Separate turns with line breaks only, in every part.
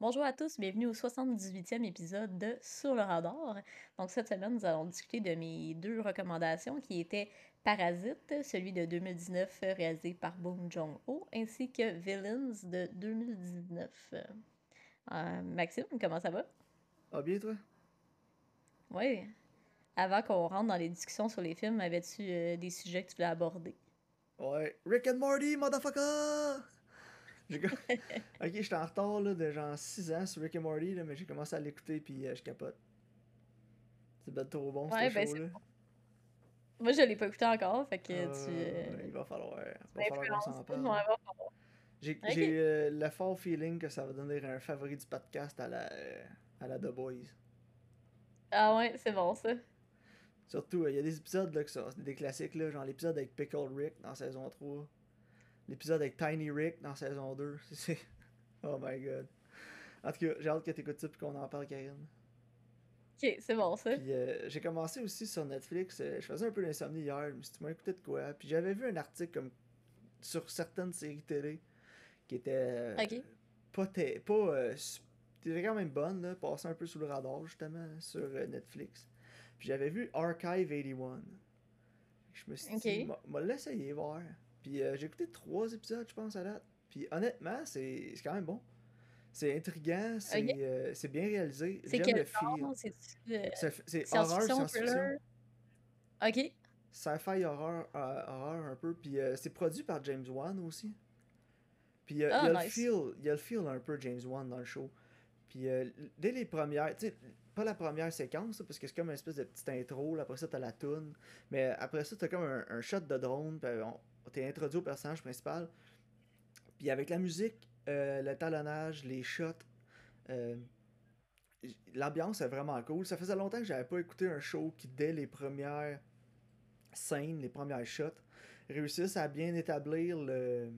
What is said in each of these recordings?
Bonjour à tous, bienvenue au 78e épisode de Sur le radar. Donc cette semaine, nous allons discuter de mes deux recommandations qui étaient Parasite, celui de 2019 réalisé par Bong Joon-ho, ainsi que Villains de 2019. Euh, Maxime, comment ça va?
Ah bien toi?
Oui. Avant qu'on rentre dans les discussions sur les films, avais-tu euh, des sujets que tu voulais aborder?
Ouais. Rick and Morty, motherfucker! ok, j'étais en retard là, de genre 6 ans sur Rick and Morty, là, mais j'ai commencé à l'écouter puis euh, je capote. C'est bien trop bon,
ouais, ben, show là. Moi, je l'ai pas écouté encore, fait que tu.
Euh, il va falloir. Il va falloir qu'on s'en parle. J'ai okay. le fort feeling que ça va donner un favori du podcast à la, à la The Boys.
Ah ouais, c'est bon ça.
Surtout, il y a des épisodes là, qui sont des classiques, là, genre l'épisode avec Pickle Rick dans saison 3. L'épisode avec Tiny Rick dans saison 2. C'est... Oh my god. En tout cas, j'ai hâte que t'écoutes ça et qu'on en parle, Karine.
Ok, c'est bon ça.
Puis euh, j'ai commencé aussi sur Netflix. Euh, je faisais un peu l'insomnie hier, mais si tu m'as écouté de quoi? Puis j'avais vu un article comme sur certaines séries télé qui étaient euh, pas, pas c'était quand même bonne, là, passant un peu sous le radar, justement, sur euh, Netflix. Puis j'avais vu Archive 81. Je me suis dit, m'a l'essayer voir. Puis euh, j'ai écouté trois épisodes, je pense, à date. Puis honnêtement, c'est quand même bon. C'est intriguant, c'est euh, bien réalisé.
C'est quel le film.
C'est horreur, science-fiction.
Ok.
Sci-fi horreur, horreur un peu. Puis c'est produit par James Wan aussi. Puis il y, a ah, le feel, il y a le feel un peu James Wan dans le show. Puis euh, dès les premières, tu sais, pas la première séquence, parce que c'est comme une espèce de petite intro, là, après ça t'as la toune, mais après ça t'as comme un, shot de drone, puis t'es introduit au personnage principal. Puis avec la musique, euh, le talonnage, les shots, euh, l'ambiance est vraiment cool. Ça faisait longtemps que j'avais pas écouté un show qui, dès les premières scènes, les premières shots, réussissent à bien établir le,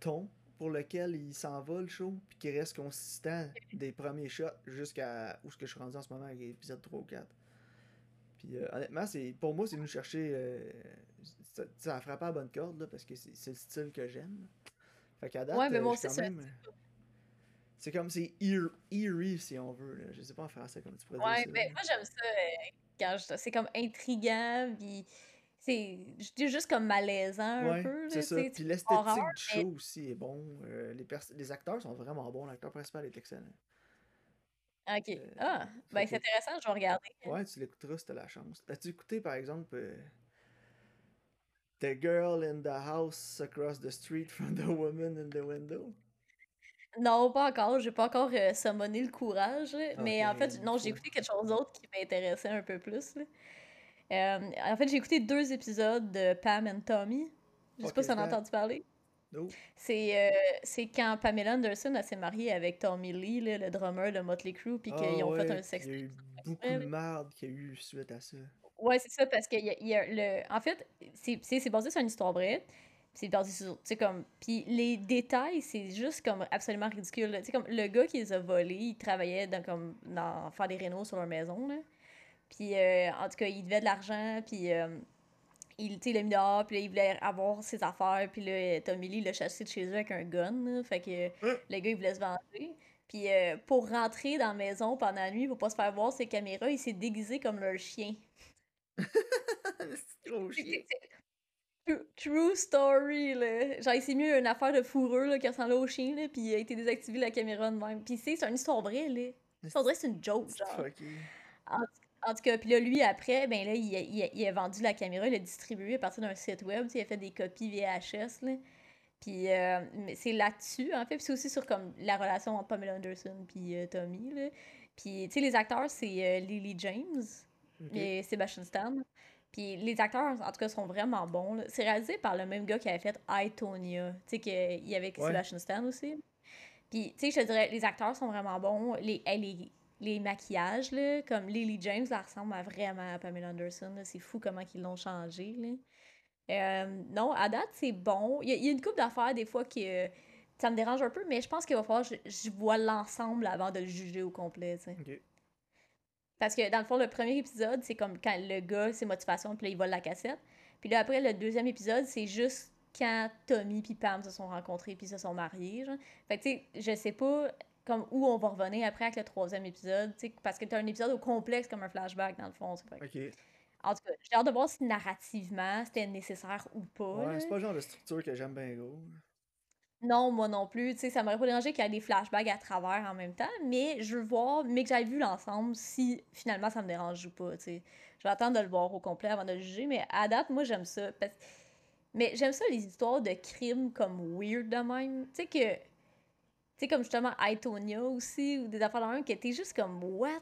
ton pour lequel il s'en va le show, puis qui reste consistant des premiers shots jusqu'à où ce que je suis rendu en ce moment avec l'épisode 3 ou 4. Puis euh, honnêtement, pour moi, c'est nous chercher. Ça, ça a frappé à bonne corde, là, parce que c'est le style que j'aime. Fait qu'à date, ouais, mais moi euh, quand même. C'est comme c'est eerie, si on veut. Là. Je sais pas en français comment tu pourrais
ouais,
dire ça.
mais moi j'aime ça quand c'est comme intriguant, puis c'est juste comme malaisant un peu.
C'est ça. Puis l'esthétique du show aussi est bon. Euh, les, les acteurs sont vraiment bons. L'acteur principal est excellent.
Ok. Euh, ah, ben c'est intéressant, je vais regarder.
Ouais, tu l'écouteras si t'as la chance. As-tu écouté par exemple euh, The Girl in the House Across the Street from the Woman in the Window?
Non, pas encore. J'ai pas encore summoné le courage. mais en fait, non, j'ai écouté quelque chose d'autre qui m'intéressait un peu plus. Euh, en fait, j'ai écouté deux épisodes de Pam and Tommy. Je sais pas si t'en as entendu parler. C'est euh, c'est quand Pamela Anderson s'est mariée avec Tommy Lee, le drummer de Motley Crue, puis qu'ils
ah
ont fait un sex.
Il y a eu beaucoup de merde qu'il y a eu suite à ça.
Ouais, c'est ça, parce que y y a le... en fait, c'est basé sur une histoire vraie. C'est basé sur, tu sais, comme... Puis les détails, c'est juste comme absolument ridicule. Tu sais, comme le gars qui les a volés, il travaillait dans, comme, dans faire des rénaux sur leur maison, là. Puis, euh, en tout cas, il devait de l'argent, puis euh, il, l'a mis dehors, puis là, il voulait avoir ses affaires, puis là, Tommy Lee l'a chassé de chez eux avec un gun, fait que le gars, il voulait se venger. Puis, euh, pour rentrer dans la maison pendant la nuit, pour pas se faire voir ses caméras, il s'est déguisé comme leur chien.
C'est trop chien.
True story, là. Genre, il s'est mis une affaire de fourreux, là, qui ressemblait au chien, là, puis il a été désactivé la caméra de même. Puis c'est une histoire vraie, là. C'est vrai, c'est une joke, genre. En tout cas, puis là, lui, après, ben là, il, il, a vendu la caméra, il l'a distribué à partir d'un site web, il a fait des copies VHS, là. Puis euh, c'est là-dessus, en fait, puis c'est aussi sur comme la relation entre Pamela Anderson puis euh, Tommy, là. Puis, tu sais, les acteurs, c'est euh, Lily James et Sebastian Stan. Puis les acteurs, en tout cas, sont vraiment bons. C'est réalisé par le même gars qui avait fait I, Tonya. Tu sais, qu'il y avait Sebastian Stan aussi. Puis, tu sais, je te dirais, les acteurs sont vraiment bons. Les, les, les maquillages, là, comme Lily James, ça ressemble à vraiment à Pamela Anderson. C'est fou comment ils l'ont changé. Là. Euh, non, à date, c'est bon. Il y, a une couple d'affaires, des fois, qui euh, ça me dérange un peu, mais je pense qu'il va falloir que je, vois l'ensemble avant de le juger au complet. Parce que, dans le fond, le premier épisode, c'est comme quand le gars, ses motivations, puis là, il vole la cassette. Puis là, après, le deuxième épisode, c'est juste quand Tommy et Pam se sont rencontrés puis se sont mariés. Genre. Fait que, tu sais, je sais pas comme où on va revenir après avec le troisième épisode, tu sais, parce que t'as un épisode au complexe comme un flashback dans le fond. Ok. En tout cas, j'ai hâte de voir si narrativement c'était nécessaire ou pas.
Ouais, c'est pas le genre de structure que j'aime bien gros.
Non, moi non plus. Tu sais, ça m'aurait pas dérangé qu'il y ait des flashbacks à travers en même temps, mais je veux voir, mais que j'aille vu l'ensemble, si finalement ça me dérange ou pas. Tu sais. Je vais attendre de le voir au complet avant de le juger, mais à date, moi j'aime ça. Mais j'aime ça les histoires de crimes comme weird de même. Tu sais que. Tu sais, comme justement Aitonia aussi, ou des affaires dans un qui étaient juste comme what?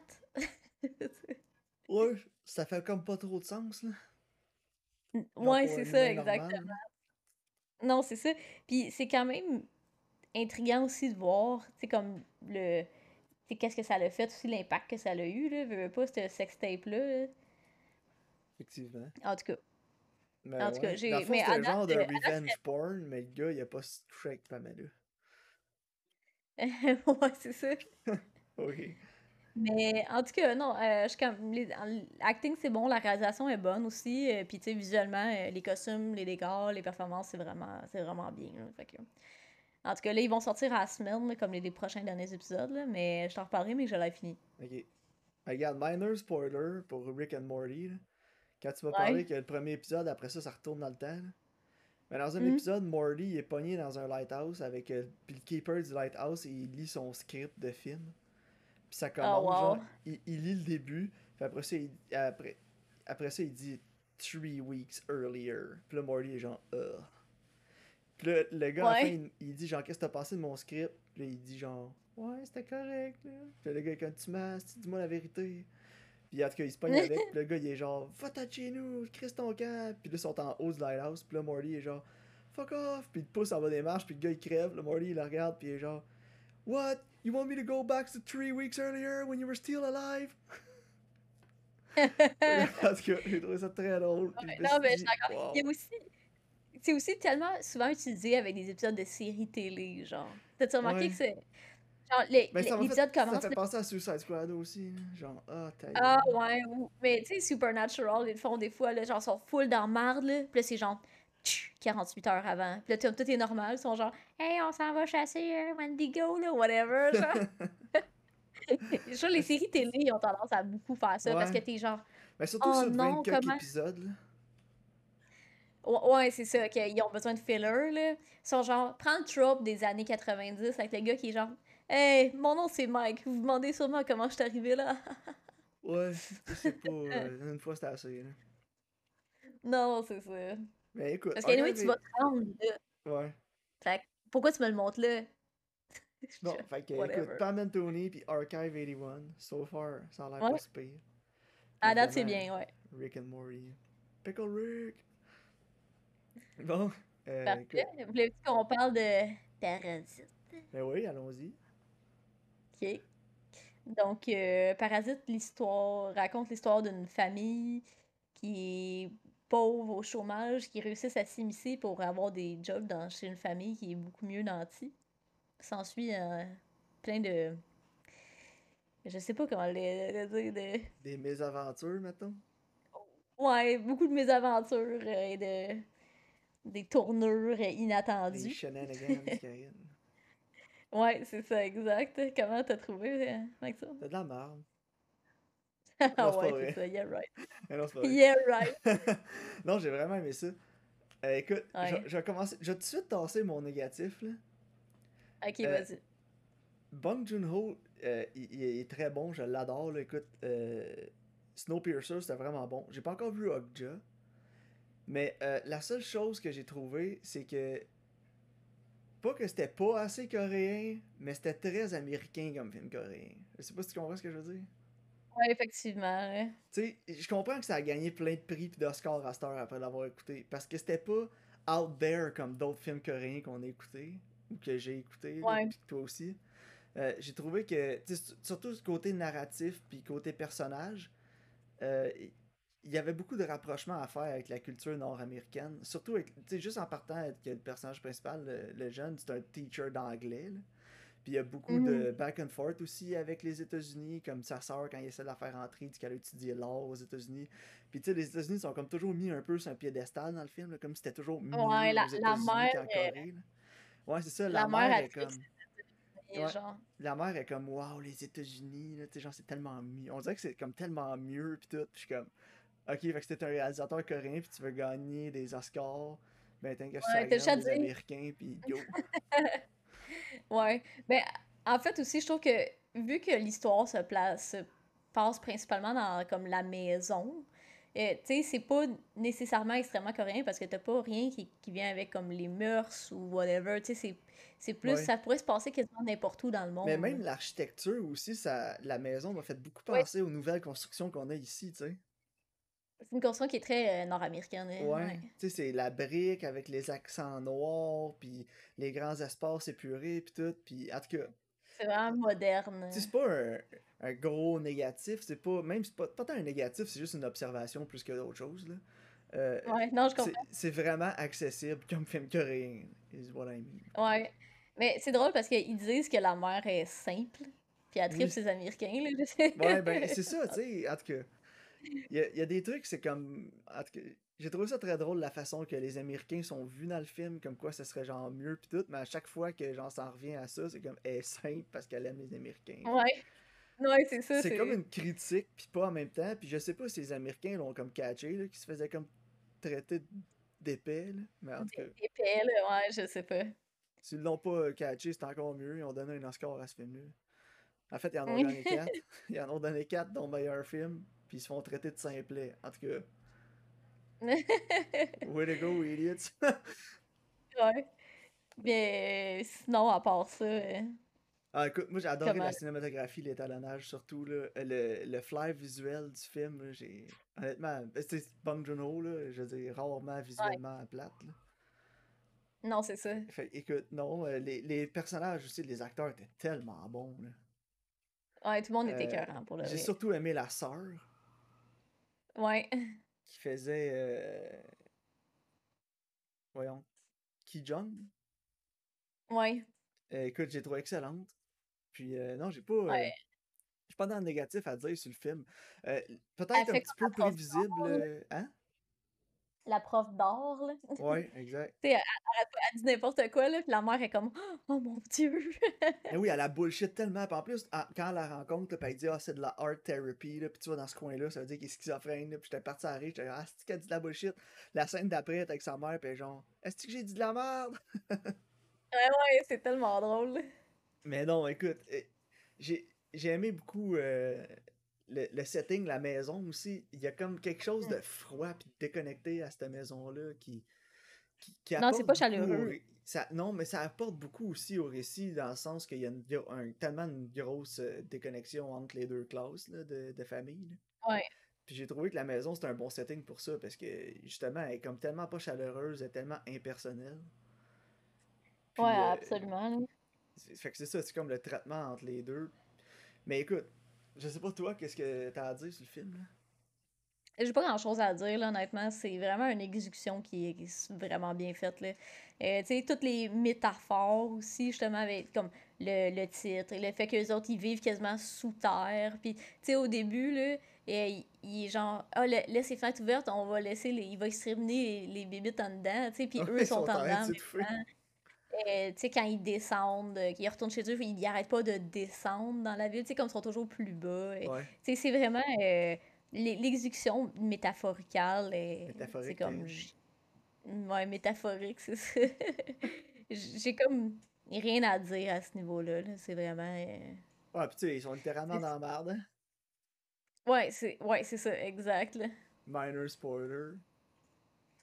ouais, ça fait comme pas trop de sens, là.
ouais, c'est ça, exactement. Non, c'est ça. Puis c'est quand même intriguant aussi de voir, tu sais, comme le. Tu qu'est-ce que ça a fait aussi, l'impact que ça a eu, là. Veux, pas, ce sextape-là.
Effectivement.
En tout cas.
Mais en tout cas, j'ai. Mais c'est un genre de revenge porn, mais le gars, il a pas touché avec Pamela.
ouais, c'est ça.
ok.
Mais en tout cas, non, euh, l'acting c'est bon, la réalisation est bonne aussi. Euh, puis tu sais, visuellement, euh, les costumes, les décors, les performances, c'est vraiment, c'est vraiment bien. en tout cas, là, ils vont sortir à la semaine, comme les, prochains derniers épisodes, là, mais je t'en reparlerai, mais je l'ai fini.
Ok. Regarde, minor spoiler pour Rick and Morty. Quand tu m'as parlé que le premier épisode, après ça, ça retourne dans le temps. Mais dans un mm-hmm. épisode, Morty est pogné dans un lighthouse avec. puis le keeper du lighthouse et il lit son script de film. Puis ça ah, commence, genre, il, lit le début, puis après ça, il, après, après ça, il dit three weeks earlier. Puis là, Morty est genre, Ugh. Puis là, le gars, il, il, dit genre, qu'est-ce que t'as passé de mon script? Puis là, il dit genre, ouais, c'était correct, là. Puis le gars, quand tu m'as, dis-moi la vérité? Puis en tout cas, il se pogne avec, puis le gars, il est genre, va-t'en chez nous, crisse ton camp. Puis là, ils sont en haut du lighthouse, puis là, Morty est genre, fuck off. Puis il pousse en bas des marches, puis le gars, il crève. Le Morty, il le regarde, puis il est genre, what? You want me to go back to three weeks earlier when you were still alive? Parce que j'ai trouvé ça très drôle.
non, mais je suis d'accord. aussi. C'est aussi tellement souvent utilisé avec des épisodes de séries télé, genre. T'as-tu remarqué que c'est. Genre, l'épisode commence.
Ça fait penser à Suicide Squad aussi. Genre, ah, t'as.
Ah, ouais. Mais tu sais, Supernatural, ils le font des fois, là, genre, sont full dans marde, là. Puis là, c'est genre 48 heures avant. Puis là, tout est normal. Ils sont genre, hey, on s'en va chasser un Wendigo, là, whatever. Genre. les séries télé ont tendance à beaucoup faire ça parce que t'es genre.
Mais surtout oh, sur non, comment... épisodes, là.
Ouais, c'est ça, qu'ils ont besoin de filler, là. Ils sont genre, prends le trope des années 90 avec le gars qui est genre, hey, mon nom c'est Mike, vous vous demandez sûrement comment je suis arrivé là.
ouais, c'est pas. Euh, une fois c'était assez, là.
Non, c'est ça.
Mais écoute.
Parce qu'anyway, tu vas te rendre
là. Ouais.
Fait pourquoi tu me le montres là?
non, fait que écoute, Pam and Tony puis Archive 81, so far, ça a l'air pas si pire.
À date, c'est bien, ouais.
Rick and Morty. Pickle Rick! Bon.
Euh, Parfait. Voulez-vous qu'on parle de Parasite?
Ben oui, allons-y.
Ok. Donc, euh, Parasite, l'histoire raconte l'histoire d'une famille qui pauvres au chômage qui réussissent à s'immiscer pour avoir des jobs dans, chez une famille qui est beaucoup mieux nantie. S'ensuit euh, plein de. Je sais pas comment le, dire. De...
Des mésaventures, mettons?
Ouais, beaucoup de mésaventures euh, et de. des tournures inattendues. Des
shenanigans,
Ouais, c'est ça, exact. Comment t'as trouvé, euh, ça?
C'est de la merde.
Ah ouais, c'est ça, yeah right.
non,
Yeah right.
non, j'ai vraiment aimé ça. Euh, écoute, je, vais commencer. Je vais tout de suite tasser mon négatif. Là.
Ok, euh, vas-y.
Bong Joon-ho, euh, il, est très bon, je l'adore. Écoute, Snowpiercer, c'était vraiment bon. J'ai pas encore vu Okja. Mais la seule chose que j'ai trouvé, c'est que. Pas que c'était pas assez coréen, mais c'était très américain comme film coréen. Je sais pas si tu comprends ce que je veux dire.
Ouais, effectivement.
Tu sais, je comprends que ça a gagné plein de prix et d'Oscars à cette heure après l'avoir écouté. Parce que c'était pas out there comme d'autres films coréens qu'on a écoutés. Ou que j'ai écouté. Ouais. toi aussi. Euh, j'ai trouvé que, surtout ce côté narratif puis côté personnage, euh, il y avait beaucoup de rapprochements à faire avec la culture nord-américaine. Surtout, avec, juste en partant que le personnage principal, le, le jeune, c'est un teacher d'anglais. Puis il y a beaucoup de mhm. back and forth aussi avec les États-Unis, comme sa sœur, quand il essaie de la faire entrer, dit qu'elle a étudié l'art aux États-Unis. Puis tu sais, les États-Unis sont comme toujours mis un peu sur un piédestal dans le film, comme c'était toujours mieux
ouais, la,
aux États-Unis
qu'en Corée.
Ouais, c'est ça, la, mère, est comme. La mère est comme, waouh, les États-Unis, genre, c'est tellement mieux. On dirait que c'est comme tellement mieux, pis tout. Suis comme, ok, fait que c'était un réalisateur coréen, pis tu veux gagner des Oscars, ben que ouais, ça des Américains, pis yo.
ouais. Ben, en fait, aussi, je trouve que, vu que l'histoire se place, se passe principalement dans, comme, la maison, euh, tu sais, c'est pas nécessairement extrêmement coréen parce que t'as pas rien qui, qui, vient avec comme les mœurs ou whatever. Tu sais, c'est plus, ça pourrait se passer quasiment n'importe où dans le monde.
Mais même l'architecture aussi, ça, la maison m'a fait beaucoup penser aux nouvelles constructions qu'on a ici, tu sais.
C'est une construction qui est très euh, nord-américaine. Hein,
ouais. Tu sais, c'est la brique avec les accents noirs, puis les grands espaces épurés, puis tout. Puis en tout cas.
C'est vraiment moderne.
C'est pas un, un gros négatif. C'est pas. Même c'est pas, pas tant un négatif, c'est juste une observation plus que d'autres choses. Là.
Euh, ouais, non, je comprends.
C'est vraiment accessible comme film coréen, is what I mean.
Ouais. Mais c'est drôle parce qu'ils disent que la mère est simple, puis elle tripe ses Américains. Là.
ouais, ben c'est ça, tu sais. En tout cas, il y a, y a, des trucs, c'est comme. En j'ai trouvé ça très drôle la façon que les Américains sont vus dans le film, comme quoi ça serait genre mieux pis tout, mais à chaque fois que j'en s'en revient à ça, c'est comme elle est simple parce qu'elle aime les Américains.
Ouais. Ouais, c'est ça.
C'est comme une critique, puis pas en même temps. Puis je sais pas si les Américains l'ont comme catché, là, qui se faisaient comme traiter d'épais, là. Mais en tout cas.
Épais, là, ouais, je sais pas.
S'ils l'ont pas catché, c'est encore mieux. Ils ont donné un Oscar à ce film-là. En fait, ils en ont donné quatre. Ils en ont donné quatre, dont meilleur film. Puis ils se font traiter de simplet. En tout cas. Way to go, idiots.
ouais. Mais sinon, à part ça. Euh,
ah, écoute, moi j'ai adoré la cinématographie, l'étalonnage, surtout là, le, le fly visuel du film. J'ai honnêtement, ben, c'est Bong Joon-ho là, je veux dire rarement visuellement plate. Là.
Non, c'est ça.
Fait, écoute, non, euh, les, les, personnages aussi, les acteurs étaient tellement bons. Là.
Ouais, tout le monde était euh, cœur pour le
J'ai surtout aimé la sœur.
Ouais.
Qui faisait. Euh... Voyons. Ki Jong.
Ouais.
Euh, écoute, j'ai trouvé excellente. Puis euh, non, j'ai pas. Euh, j'ai pas dans le négatif à dire sur le film. Peut-être un petit peu prévisible. Hein?
La prof d'or, là.
Ouais, exact.
tu sais, elle, dit n'importe quoi, là, puis la mère est comme Oh mon Dieu!
Mais oui, elle a bullshit tellement. Puis en plus, quand elle la rencontre, puis elle dit Ah, c'est de la art therapy, là, puis tu vois, dans ce coin-là, ça veut dire qu'il est schizophrène, puis j'étais parti à rire, j'étais Ah, c'est qu'elle dit de la bullshit. La scène d'après, avec sa mère, puis genre Est-ce que j'ai dit de la merde?
Ouais, ouais, c'est tellement drôle.
Mais non, écoute, euh, j'ai aimé beaucoup euh, le, le, setting, la maison aussi. Il y a comme quelque chose de froid puis déconnecté à cette maison-là qui, qui,
Non, c'est pas chaleureux.
Ça, non, mais ça apporte beaucoup aussi au récit dans le sens qu'il y a, une, tellement une grosse euh, déconnexion entre les deux classes là, de, de famille.
Ouais.
Puis j'ai trouvé que la maison, c'était un bon setting pour ça parce que justement, elle est comme tellement pas chaleureuse, elle est tellement impersonnelle
ouais, euh, absolument.
Fait que c'est ça, c'est comme le traitement entre les deux. Mais écoute, je sais pas toi, qu'est-ce que t'as à dire sur le film, là?
J'ai pas grand chose à dire, là, honnêtement. C'est vraiment une exécution qui est vraiment bien faite. Là. Euh, tu sais, toutes les métaphores aussi, justement, avec comme le, le titre, le fait que les autres, ils vivent quasiment sous terre. Puis, tu sais, au début, là, et, il est genre, ah, laisse les fenêtres ouvertes, on va laisser, les, il va exterminer les, les bébites en dedans, tu sais, puis eux, ils sont, en dedans. Euh, tu sais, quand ils descendent, euh, qu'ils retournent chez eux, ils n'arrêtent pas de descendre dans la ville, tu sais, comme ils sont toujours plus bas. Tu sais, c'est vraiment euh, l'exécution métaphoricale.
Métaphorique.
C'est comme. Ouais, métaphorique, c'est ça. J'ai comme rien à dire à ce niveau-là. -là, c'est vraiment.
Ouais, puis tu sais, ils sont littéralement dans la merde. Hein.
Ouais, c'est ouais, ça, exact. Là.
Minor spoiler.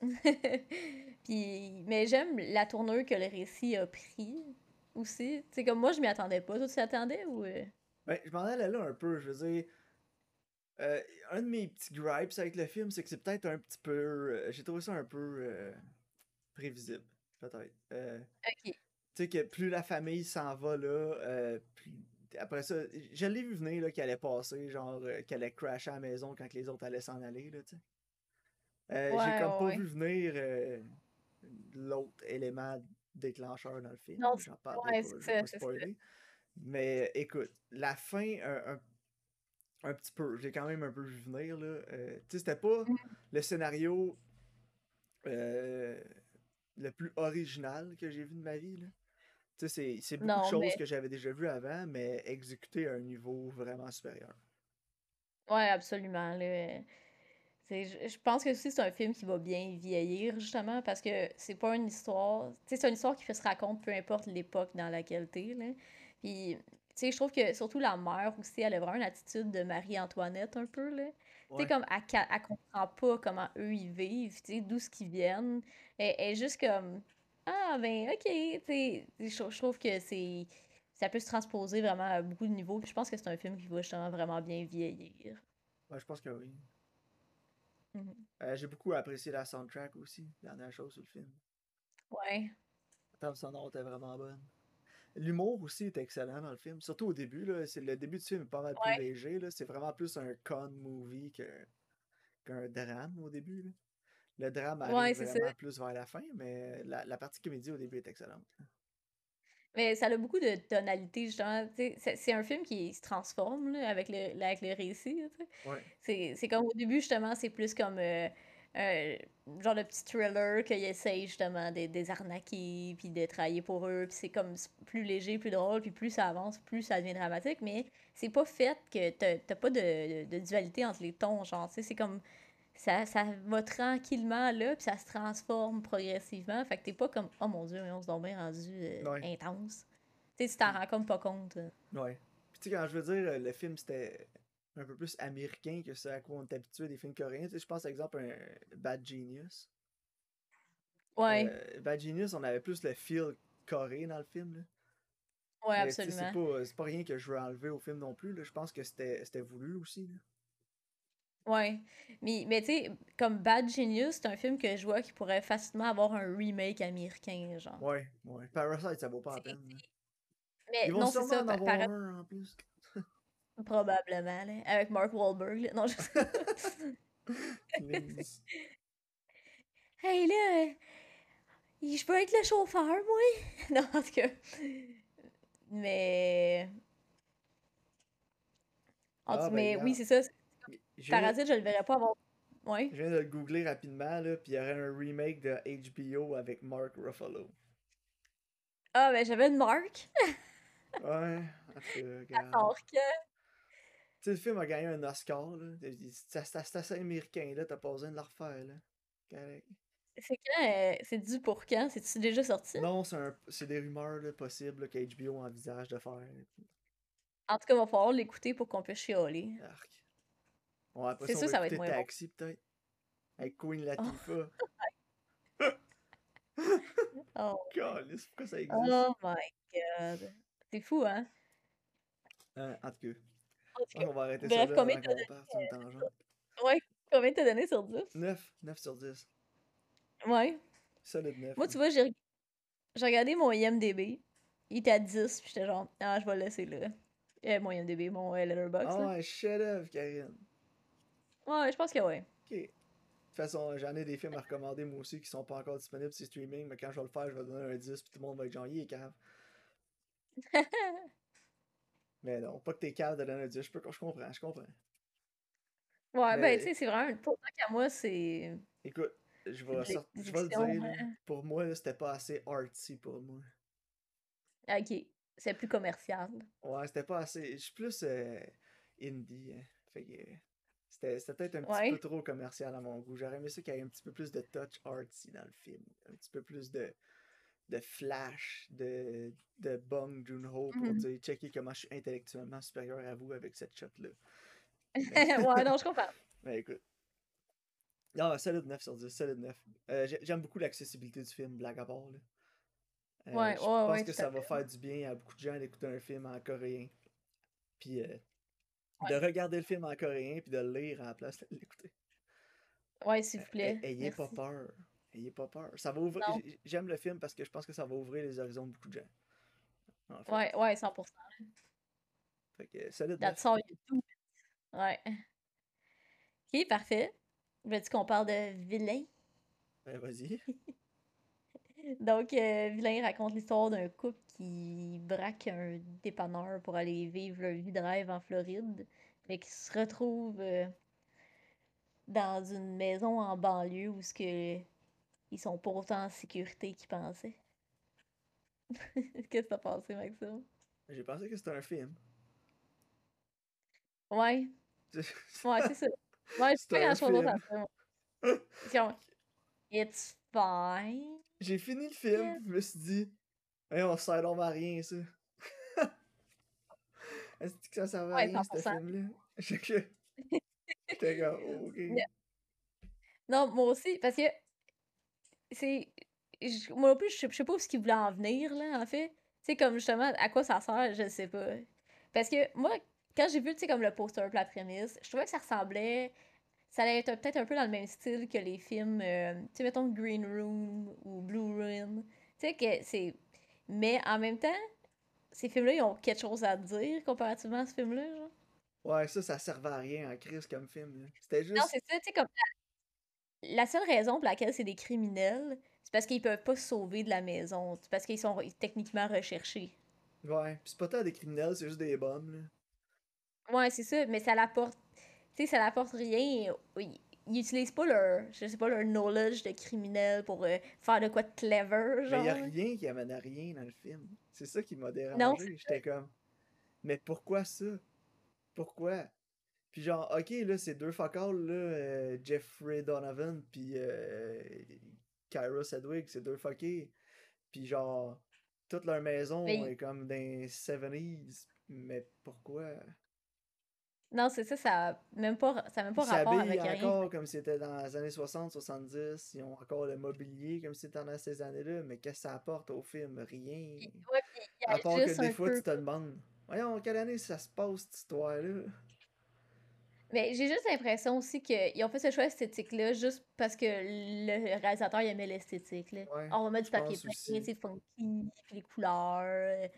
Puis, mais j'aime la tournure que le récit a pris aussi. Tu sais, comme moi, je m'y attendais pas. Toi, tu t'y attendais ou. Euh?
Ben, je m'en allais là un peu. Je veux dire. Euh, un de mes petits gripes avec le film, c'est que c'est peut-être un petit peu. Euh, j'ai trouvé ça un peu prévisible, peut-être.
ok.
Tu sais, que plus la famille s'en va là, après ça, je l'ai vu venir qu'elle allait passer, genre qu'elle allait crasher à la maison quand les autres allaient s'en aller, là, tu sais. J'ai comme pas vu venir l'autre élément déclencheur dans le film.
Non, J'en parle ouais, ça,
Mais écoute, la fin, un, un, petit peu, j'ai quand même un peu vu venir. Là. Euh, tu sais, c'était pas mm. le scénario le plus original que j'ai vu de ma vie. Là. c'est beaucoup de choses que j'avais déjà vues avant, mais exécutées à un niveau vraiment supérieur.
Ouais, absolument. Je pense que aussi c'est un film qui va bien vieillir, justement, parce que c'est pas une histoire. C'est une histoire qui se raconte peu importe l'époque dans laquelle t'es. Puis, tu sais, je trouve que surtout la mère aussi, elle a vraiment une attitude de Marie-Antoinette un peu. Là. Tu sais, comme elle, elle, comprend pas comment eux ils vivent, tu sais, d'où ce qu'ils viennent. Elle, est juste comme Ah, ben, ok, tu sais, je, trouve que c'est. Ça peut se transposer vraiment à beaucoup de niveaux. Puis je pense que c'est un film qui va justement vraiment bien vieillir.
Ouais, je pense que oui. Mm-hmm. Euh, j'ai beaucoup apprécié la soundtrack aussi, dernière chose sur le film. Ouais. La sonore était vraiment bonne. L'humour aussi est excellent dans le film, surtout au début. Là, c'est, le début du film est pas mal plus léger. Là, c'est vraiment plus un con movie que, qu'un drame au début. Là. Le drame arrive vraiment plus vers la fin, mais la, la, partie comédie au début est excellente.
Mais ça a beaucoup de tonalité, justement. C'est un film qui se transforme là, avec, le, avec le récit. Ouais. C'est comme au début, justement, c'est plus comme euh, un genre de petit thriller qu'il essaye justement de, des arnaquer puis de travailler pour eux. Puis c'est comme plus léger, plus drôle, puis plus ça avance, plus ça devient dramatique. Mais c'est pas fait que t'as pas de, de, dualité entre les tons, genre, c'est comme ça, ça va tranquillement là, puis ça se transforme progressivement. Fait que t'es pas comme, oh mon dieu, on se dormait rendu euh, intense. Tu sais, tu t'en rends comme pas compte.
Ouais. Puis tu sais, quand je veux dire, le film c'était un peu plus américain que ce à quoi on est habitué des films coréens. Tu sais, je pense, par exemple, un Bad Genius. Ouais. Euh, Bad Genius, on avait plus le feel coréen dans le film. Là. Ouais, absolument. C'est pas, pas, rien que je veux enlever au film non plus. Là. Je pense que c'était voulu aussi. Là.
Ouais. Mais, mais tu sais, comme Bad Genius, c'est un film que je vois qui pourrait facilement avoir un remake américain, genre.
Ouais, ouais. Parasite, ça vaut pas la peine. Mais Ils vont non, c'est ça. En avoir
un, en plus. Probablement, là. Avec Mark Wahlberg, là. Non, je... hey, là! Je peux être le chauffeur, moi? non, en tout cas. Mais... En ah, ben, mais oui, c'est ça. Parasite, je le verrais pas avant. Ouais.
Je viens de le googler rapidement, là, puis il y aurait un remake de HBO avec Mark Ruffalo.
Ah, ben j'avais une marque.
ouais, Attends, que. Tu sais, le film a gagné un Oscar, là. C'est assez américain, là. T'as pas besoin de le refaire, là.
C'est quand euh, C'est dû pour quand? C'est-tu déjà sorti?
Non, c'est des rumeurs là, possibles que HBO envisage de faire.
En tout cas, il va falloir l'écouter pour qu'on puisse chialer. Arc.
Ouais, après c'est ça, ça va être moins Taxi, peut-être. Avec Queen Latifah. oh. God, pourquoi ça existe?
Oh my god. C'est fou, hein?
Euh, en tout cas. on va arrêter Bref, ça combien t'as donné?
Ouais, combien t'as donné sur 10?
9. 9 sur 10.
Ouais.
Solide 9.
Moi, tu vois, j'ai regardé mon IMDB. Il était à 10, puis j'étais genre, ah, je vais le laisser là. Euh, mon IMDB, mon euh, Letterboxd.
Ah ouais, chef-d'œuvre, Karine.
Ouais, je pense que oui.
Ok. De toute façon, j'en ai des films à recommander moi aussi qui sont pas encore disponibles sur streaming, mais quand je vais le faire, je vais donner un 10 puis tout le monde va être genre, il est cave. mais non, pas que t'es cave de donner un 10, je, peux, je comprends, je comprends.
Ouais, ben tu sais, c'est vraiment. Pour qu'à moi, c'est.
Écoute, je vais, je vais le dire, hein. pour moi, c'était pas assez artsy pour moi.
Ok, c'est plus commercial.
Ouais, c'était pas assez. Je suis plus euh, indie, hein. Fait que. C'était peut-être un petit peu trop commercial à mon goût. J'aurais aimé ça qu'il y ait un petit peu plus de touch artsy dans le film. Un petit peu plus de, de flash, de, de Bong Joon-ho pour mm-hmm. dire checker comment je suis intellectuellement supérieur à vous avec cette shot-là.
ouais, non, je comprends.
Mais écoute. Non, solide 9 sur 10, solide 9. Euh, J'aime beaucoup l'accessibilité du film, blague à part. Là. Euh, ouais, je pense que ça va faire du bien à beaucoup de gens d'écouter un film en coréen. Puis euh, de regarder le film en coréen puis de le lire à la place de l'écouter.
Ouais, s'il vous plaît.
Ayez pas peur. Ayez pas peur. Ça va ouvrir. J'aime le film parce que je pense que ça va ouvrir les horizons de beaucoup de gens.
Ouais, ouais, 100%.
Fait que, salut.
That's all you Ouais. Ok, parfait. Veux-tu qu'on parle de vilain?
Ben, vas-y.
Donc, euh, Vilain raconte l'histoire d'un couple qui braque un dépanneur pour aller vivre leur vie de rêve en Floride, mais qui se retrouve euh, dans une maison en banlieue où ce que ils sont pas autant en sécurité qu'ils pensaient. Qu'est-ce que t'as pensé, Maxime?
J'ai pensé que c'était un film.
Ouais. ouais, c'est ça. Ouais, pas grand-chose d'autre à faire. It's fine.
J'ai fini le film, je me suis dit, hey, on sert donc à rien, ça. Est-ce que ça servait à rien, ce film-là? J'étais comme, ok.
Non, moi aussi, parce que c'est. Moi non plus, je sais pas où ce qu'il voulait en venir, là, en fait. Tu sais, comme justement, à quoi ça sert, je sais pas. Parce que moi, quand j'ai vu, tu sais, comme le poster la prémisse, je trouvais que ça ressemblait. Ça allait être peut-être un peu dans le même style que les films, euh, tu sais, mettons Green Room ou Blue Room. Tu sais, que c'est. Mais en même temps, ces films-là, ils ont quelque chose à dire comparativement à ce film-là, genre.
Ouais, ça, ça servait à rien en crise comme film. C'était juste.
Non, c'est ça, tu sais, comme. La... seule raison pour laquelle c'est des criminels, c'est parce qu'ils peuvent pas se sauver de la maison. C'est parce qu'ils sont techniquement recherchés.
Ouais, pis c'est pas tant des criminels, c'est juste des bombes, là.
Ouais, c'est ça, mais ça l'apporte. Tu sais, ça l'apporte rien. Ils, ils utilisent pas leur, je sais pas, leur knowledge de criminel pour euh, faire de quoi de clever, genre.
Mais y a rien qui amène à rien dans le film. C'est ça qui m'a dérangé. J'étais comme, mais pourquoi ça? Pourquoi? Puis genre, ok, là, c'est deux focales, là, euh, Jeffrey Donovan, puis euh, Kyra Sedgwick, c'est deux fuckés. Puis genre, toute leur maison est comme dans les 70s. Mais pourquoi?
Non, c'est ça, ça n'a même pas, ça même pas rapport avec
rien. encore comme si c'était dans les années 60, 70. Ils ont encore le mobilier comme si c'était dans ces années-là. Mais qu'est-ce que ça apporte au film? Rien. Ouais, à part que des fois, tu te demandes, voyons, quelle année ça se passe, cette histoire-là?
Mais j'ai juste l'impression aussi qu'ils ont fait ce choix esthétique-là juste parce que le réalisateur il aimait l'esthétique. Ouais, on va mettre du papier peint, c'est funky, puis les couleurs.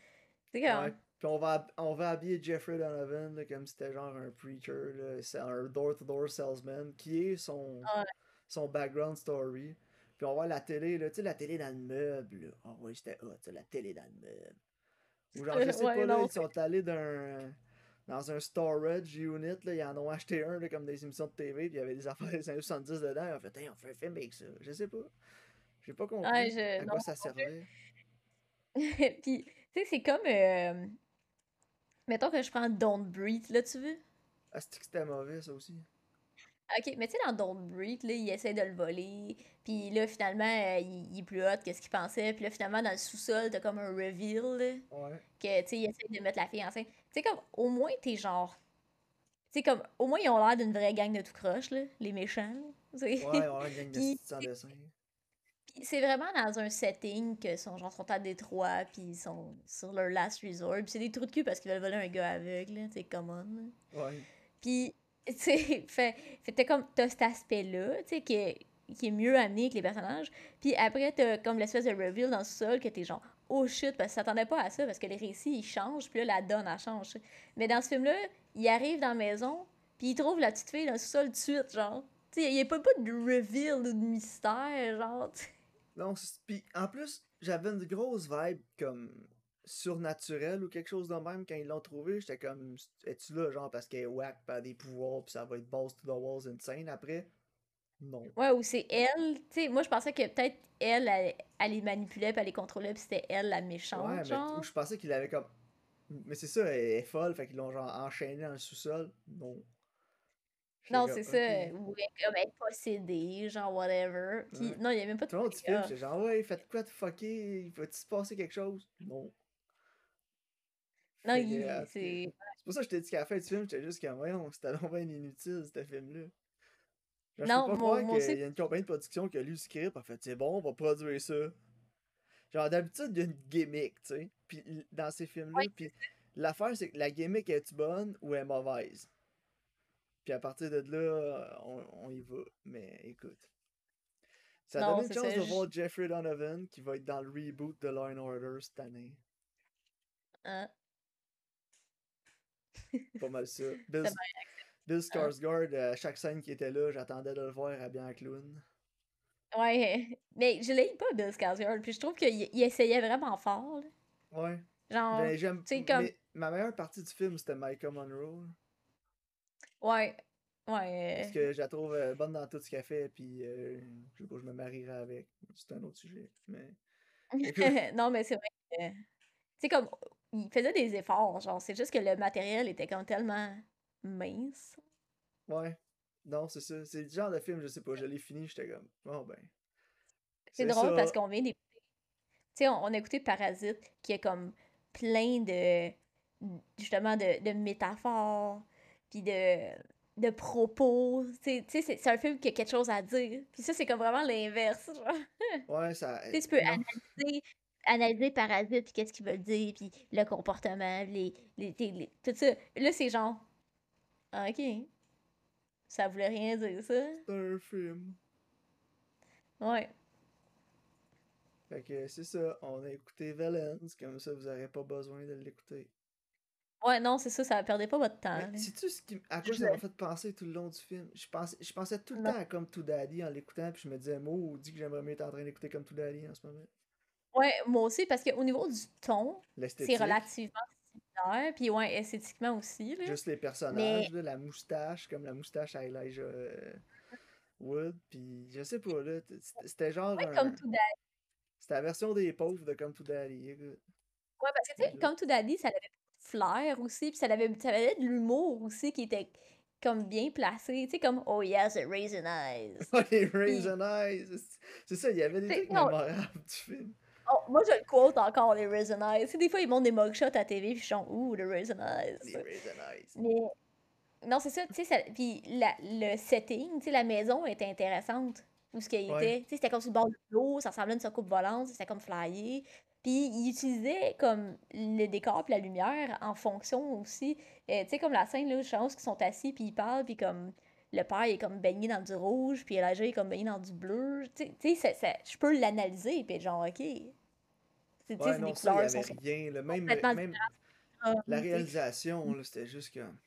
C'est
comme... Ouais. Puis on va, on va habiller Jeffrey Donovan là, comme si c'était genre un preacher, c'est un door-to-door salesman, qui est son, son background story. Puis on voit la télé, là, tu sais, la télé dans le meuble. Ah oh, ouais, c'était hot, la télé dans le meuble. Ou genre, je sais pas, là, ils sont allés d'un dans un storage unit, là, ils en ont acheté un là, comme des émissions de TV, puis il y avait des affaires des années 70 dedans, ils ont fait, hey, on fait un film avec ça. Je sais pas. J'ai pas compris à quoi ça servait.
puis, tu sais, c'est comme. Euh, Mettons que je prends Don't Breathe, là, tu veux?
Ah, c'est que c'était mauvais, ça aussi?
Ok, mais tu sais, dans Don't Breathe, là, il essaie de le voler. Puis là, finalement, euh, il, est plus hot que ce qu'il pensait. Puis là, finalement, dans le sous-sol, t'as comme un reveal. Là, ouais. Que, tu sais, il essaie de mettre la fille enceinte. Tu sais, comme, au moins, t'es genre. Tu sais, comme, au moins, ils ont l'air d'une vraie gang de tout croche, là, les méchants. Ouais, ouais, une gang de sans dessin c'est vraiment dans un setting que son genre sont à Détroit puis ils sont sur leur last resort. Puis c'est des trous de cul parce qu'ils veulent voler un gars aveugle c'est common ouais. Puis tu sais fait fait comme t'as cet aspect là tu sais qui est, qui est mieux amené que les personnages. Puis après t'as comme l'espèce de reveal dans le sol que t'es genre oh shit parce que s'attendait pas à ça parce que les récits ils changent puis là la donne elle change. Mais dans ce film là il arrive dans la maison puis il trouve la petite fille dans le sol tout de suite genre. Tu sais il y a pas, pas de reveal ou de mystère genre
non, puis en plus, j'avais une grosse vibe comme surnaturelle ou quelque chose de même quand ils l'ont trouvé. J'étais comme, es-tu là, genre, parce qu'elle est whack par des pouvoirs, puis ça va être boss to the walls insane après? Non.
Ouais, ou c'est elle. Tu sais, moi, je pensais que peut-être elle, elle, les manipulait, puis elle les contrôlait, puis c'était elle la méchante. Ouais, genre.
mais je pensais qu'il avait comme. Mais c'est ça, elle est folle, fait qu'ils l'ont genre enchaîné dans le sous-sol. Non.
Non, c'est ça. Ou comme être possédé, genre whatever. Puis, non, il n'y a même pas de.
Tout le monde du film, c'est genre, ouais, faites quoi de fucker Il va-tu se passer quelque chose? Non. Non, il. C'est c'est pour ça que je t'ai dit qu'à la fin du film, j'étais juste comme, voyons, c'était vraiment inutile, ce film-là. non, je peux pas qu'il y a une compagnie de production qui a lu le script, en fait, c'est bon, on va produire ça. Genre, d'habitude, il y a une gimmick, tu sais. Puis, dans ces films-là, puis l'affaire, c'est que la gimmick est-tu bonne ou est mauvaise puis à partir de là, on, y va. Mais écoute. Ça donne une chance de voir Jeffrey Donovan qui va être dans le reboot de Law Order cette année. Hein? Pas mal ça. Bill, Bill hein? Skarsgård, à chaque scène qui était là, j'attendais de le voir à bien clown.
Ouais, mais je l'ai pas Bill Skarsgård, puis je trouve qu'il essayait vraiment fort.
Ouais. Genre, ben, j'aime. Comme... Ma meilleure partie du film, c'était Micah Monroe.
Ouais. Ouais.
Parce que je la trouve euh, bonne dans tout ce qu'elle fait, puis euh, je sais pas, je me marierai avec. C'est un autre sujet. Mais...
non, mais c'est vrai. tu sais, comme, il faisait des efforts, genre, c'est juste que le matériel était comme tellement mince.
Ouais. Non, c'est ça. C'est le genre de film, je sais pas, je l'ai fini, j'étais comme, oh ben.
C'est drôle parce qu'on vient d'écouter. Tu sais, on, a écouté Parasite, qui est comme plein de. justement, de, de métaphores, puis de, de propos. Tu sais, c'est un film qui a quelque chose à dire. Puis ça, c'est comme vraiment l'inverse.
Ouais, ça.
tu peux analyser, analyser Parasite, puis qu'est-ce qu'il veut dire, puis le comportement, les, les, les, tout ça. Là, c'est genre. Ah, ok. Ça voulait rien dire, ça.
C'est un film.
Ouais.
Fait que c'est ça, on a écouté Valence, comme ça vous n'aurez pas besoin de l'écouter.
Ouais, non, c'est ça, ça perdait pas votre temps.
C'est-tu ce qui, à quoi ça m'a fait penser tout le long du film? Je pensais, je pensais tout le temps à Comme To Daddy en l'écoutant, puis je me disais, moi, dit que j'aimerais mieux être en train d'écouter Comme To Daddy en ce moment.
Ouais, moi aussi, parce qu'au niveau du ton, c'est relativement similaire, puis ouais, esthétiquement aussi. Là.
Juste les personnages, la moustache, comme la moustache à Elijah euh, Wood, puis je sais pas, là, c'était genre.
Ouais, Comme To Daddy.
C'était la version des pauvres de Come to Daddy. Ouais,
parce que tu sais, Come to Daddy, ça avait flair aussi, puis ça avait, ça avait de l'humour aussi qui était comme bien placé, tu sais, comme Oh yes, it raisin eyes.
Oh, les raisin eyes! C'est ça, il y avait des trucs mémorables du film.
Oh, moi, je le quote encore, les raisin eyes. Tu des fois, ils montrent des mugshots à TV, puis je chante Ouh, les raisin eyes.
Les raisin eyes.
Mais. Non, c'est ça, tu sais, puis le setting, tu sais, la maison était intéressante où ce qu'il était. C'était comme sur le bord de l'eau, ça ressemblait à une soucoupe volante, c'était comme flyé. Puis il utilisait comme le décor et la lumière en fonction aussi. Euh, tu sais, comme la scène là, je pense qu'ils sont assis puis ils parlent, puis comme le père est comme baigné dans du rouge, puis Elijah est comme baigné dans du bleu. Tu sais, je peux l'analyser, puis genre, ok.
C'est ouais, non, des ça, y avait rien. Le même, même la réalisation, c'était juste comme.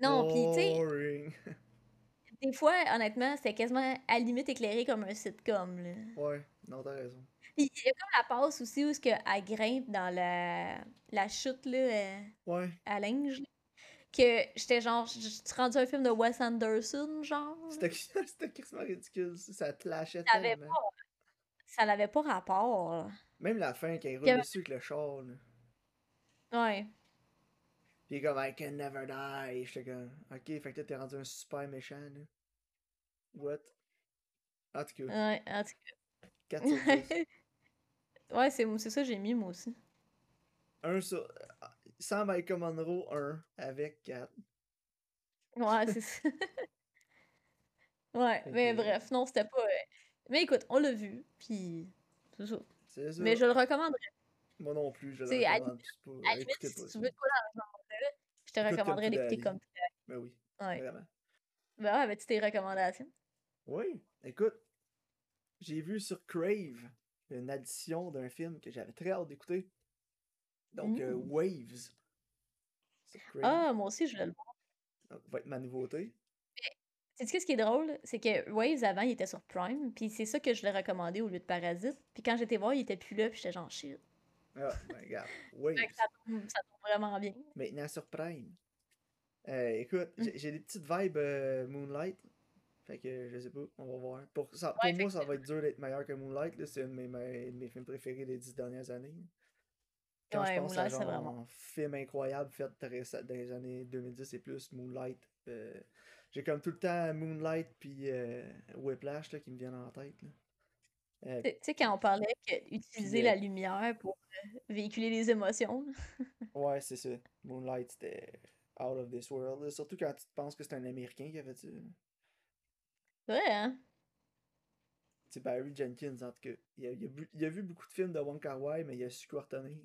Non, puis tu sais. Des fois, honnêtement, c'était quasiment à limite éclairé comme un sitcom. Là.
Ouais, non, t'as raison.
Puis il y a comme la passe aussi où ce elle grimpe dans la, la chute là, euh,
ouais.
à linge. Que j'étais genre, tu rendu un film de Wes Anderson, genre.
C'était quasiment ridicule, ça te lâchait tellement. Pas,
ça n'avait pas rapport.
Même la fin, quand il roule dessus avec le char. Là.
Ouais.
Puis comme I can never die. J'étais comme Ok, fait que t'es rendu un super méchant là. What? En tout cas.
Ouais, en tout
cas. 4 sur 10.
ouais, c'est ça j'ai mis moi aussi.
1 sur. Sans Michael Monroe, 1 avec 4.
Ouais, c'est ça. ouais, mais bref, non, c'était pas. Euh, mais écoute, on l'a vu, puis c'est ça.
Ça.
Mais je le recommanderais.
Moi non plus, je le recommande.
À limite, si tu veux quoi dans je te recommanderais d'écouter comme
Ben oui.
Ouais.
Vraiment.
Ben ouais, ben tu tes recommandations.
Oui, écoute, j'ai vu sur Crave une addition d'un film que j'avais très hâte d'écouter. Donc, euh, Waves.
Ah, moi aussi, je vais le voir.
Donc, va être ma nouveauté.
C'est ce qui est drôle, c'est que Waves avant il était sur Prime, puis c'est ça que je l'ai recommandé au lieu de Parasite. Puis quand j'étais voir, il était plus là, puis j'étais genre shit.
Ah, ben regarde, Waves.
ça, tombe, ça tombe vraiment bien.
Maintenant sur Prime. Euh, écoute, mm. j'ai des petites vibes euh, Moonlight. Fait que je sais pas, on va voir. Pour, ça, pour moi, ça va être dur d'être meilleur que Moonlight. C'est un de mes, mes, films préférés des dix dernières années. Quand je pense à genre, un film incroyable fait dans les années 2010 et plus, Moonlight. Euh, j'ai comme tout le temps Moonlight puis Whiplash là, qui me viennent en tête.
tu sais, quand on parlait d'utiliser la lumière pour véhiculer les émotions.
ouais, c'est ça. Moonlight, c'était out of this world. Surtout quand tu penses que c'est un Américain qui avait dit.
Ouais, hein?
C'est Barry Jenkins, en tout cas. Il a, il, a, vu beaucoup de films de Wong Kar Wai, mais il a su retenir.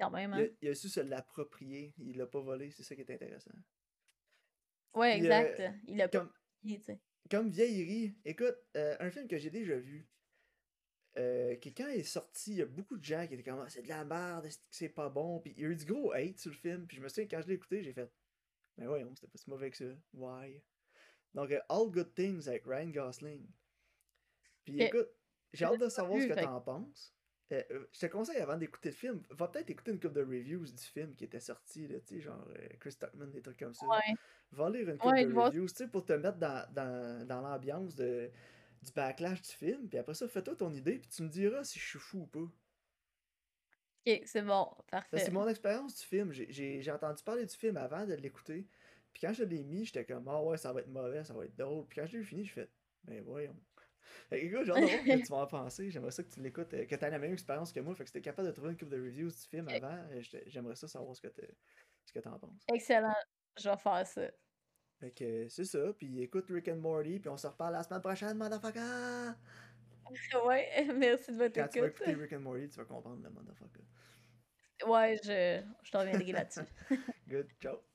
Quand même,
hein? il, a, su se l'approprier. Il l'a pas volé, c'est ça qui est intéressant.
Ouais, exact. Euh, il a pas comme,
Comme vieillerie. Écoute, euh, un film que j'ai déjà vu. Euh, que quand il est sorti, il y a beaucoup de gens qui étaient comme ah, c'est de la merde, c'est pas bon? Puis il y a eu du gros hate sur le film. Puis je me souviens, quand je l'ai écouté, j'ai fait Mais ouais, c'était pas si mauvais que ça. Why? Donc, euh, All Good Things avec Ryan Gosling. Puis écoute, j'ai hâte de savoir ce que t'en penses. Euh, je te conseille avant d'écouter le film, va peut-être écouter une couple de reviews du film qui était sorti, là, tu sais, genre Chris Tuckman, des trucs comme ça. Va lire une couple de reviews, tu sais, pour te mettre dans, dans, dans l'ambiance de du backlash du film, puis après ça, fais-toi ton idée, puis tu me diras si je suis fou ou pas.
Ok, c'est bon, parfait.
C'est mon expérience du film. J'ai entendu parler du film avant de l'écouter. Puis quand je l'ai mis, j'étais comme, ah ouais, ça va être mauvais, ça va être drôle. Puis quand je l'ai fini, je fais, ben voyons. Écoute, genre, que tu vas en penser. J'aimerais ça que tu l'écoutes, euh, que tu aies la même expérience que moi. Fait que si t'es capable de trouver une coupe de reviews du film avant, euh, j'aimerais ça savoir ce que tu en penses.
Excellent. Je vais faire ça.
Fait que c'est ça. Puis écoute Rick and Morty, puis on se reparle la semaine prochaine, motherfucker!
ouais, merci de votre
écoute. Quand tu vas écouter Rick and Morty, tu vas comprendre le motherfucker.
Ouais, je, je t'en reviendrai là-dessus.
Good, ciao.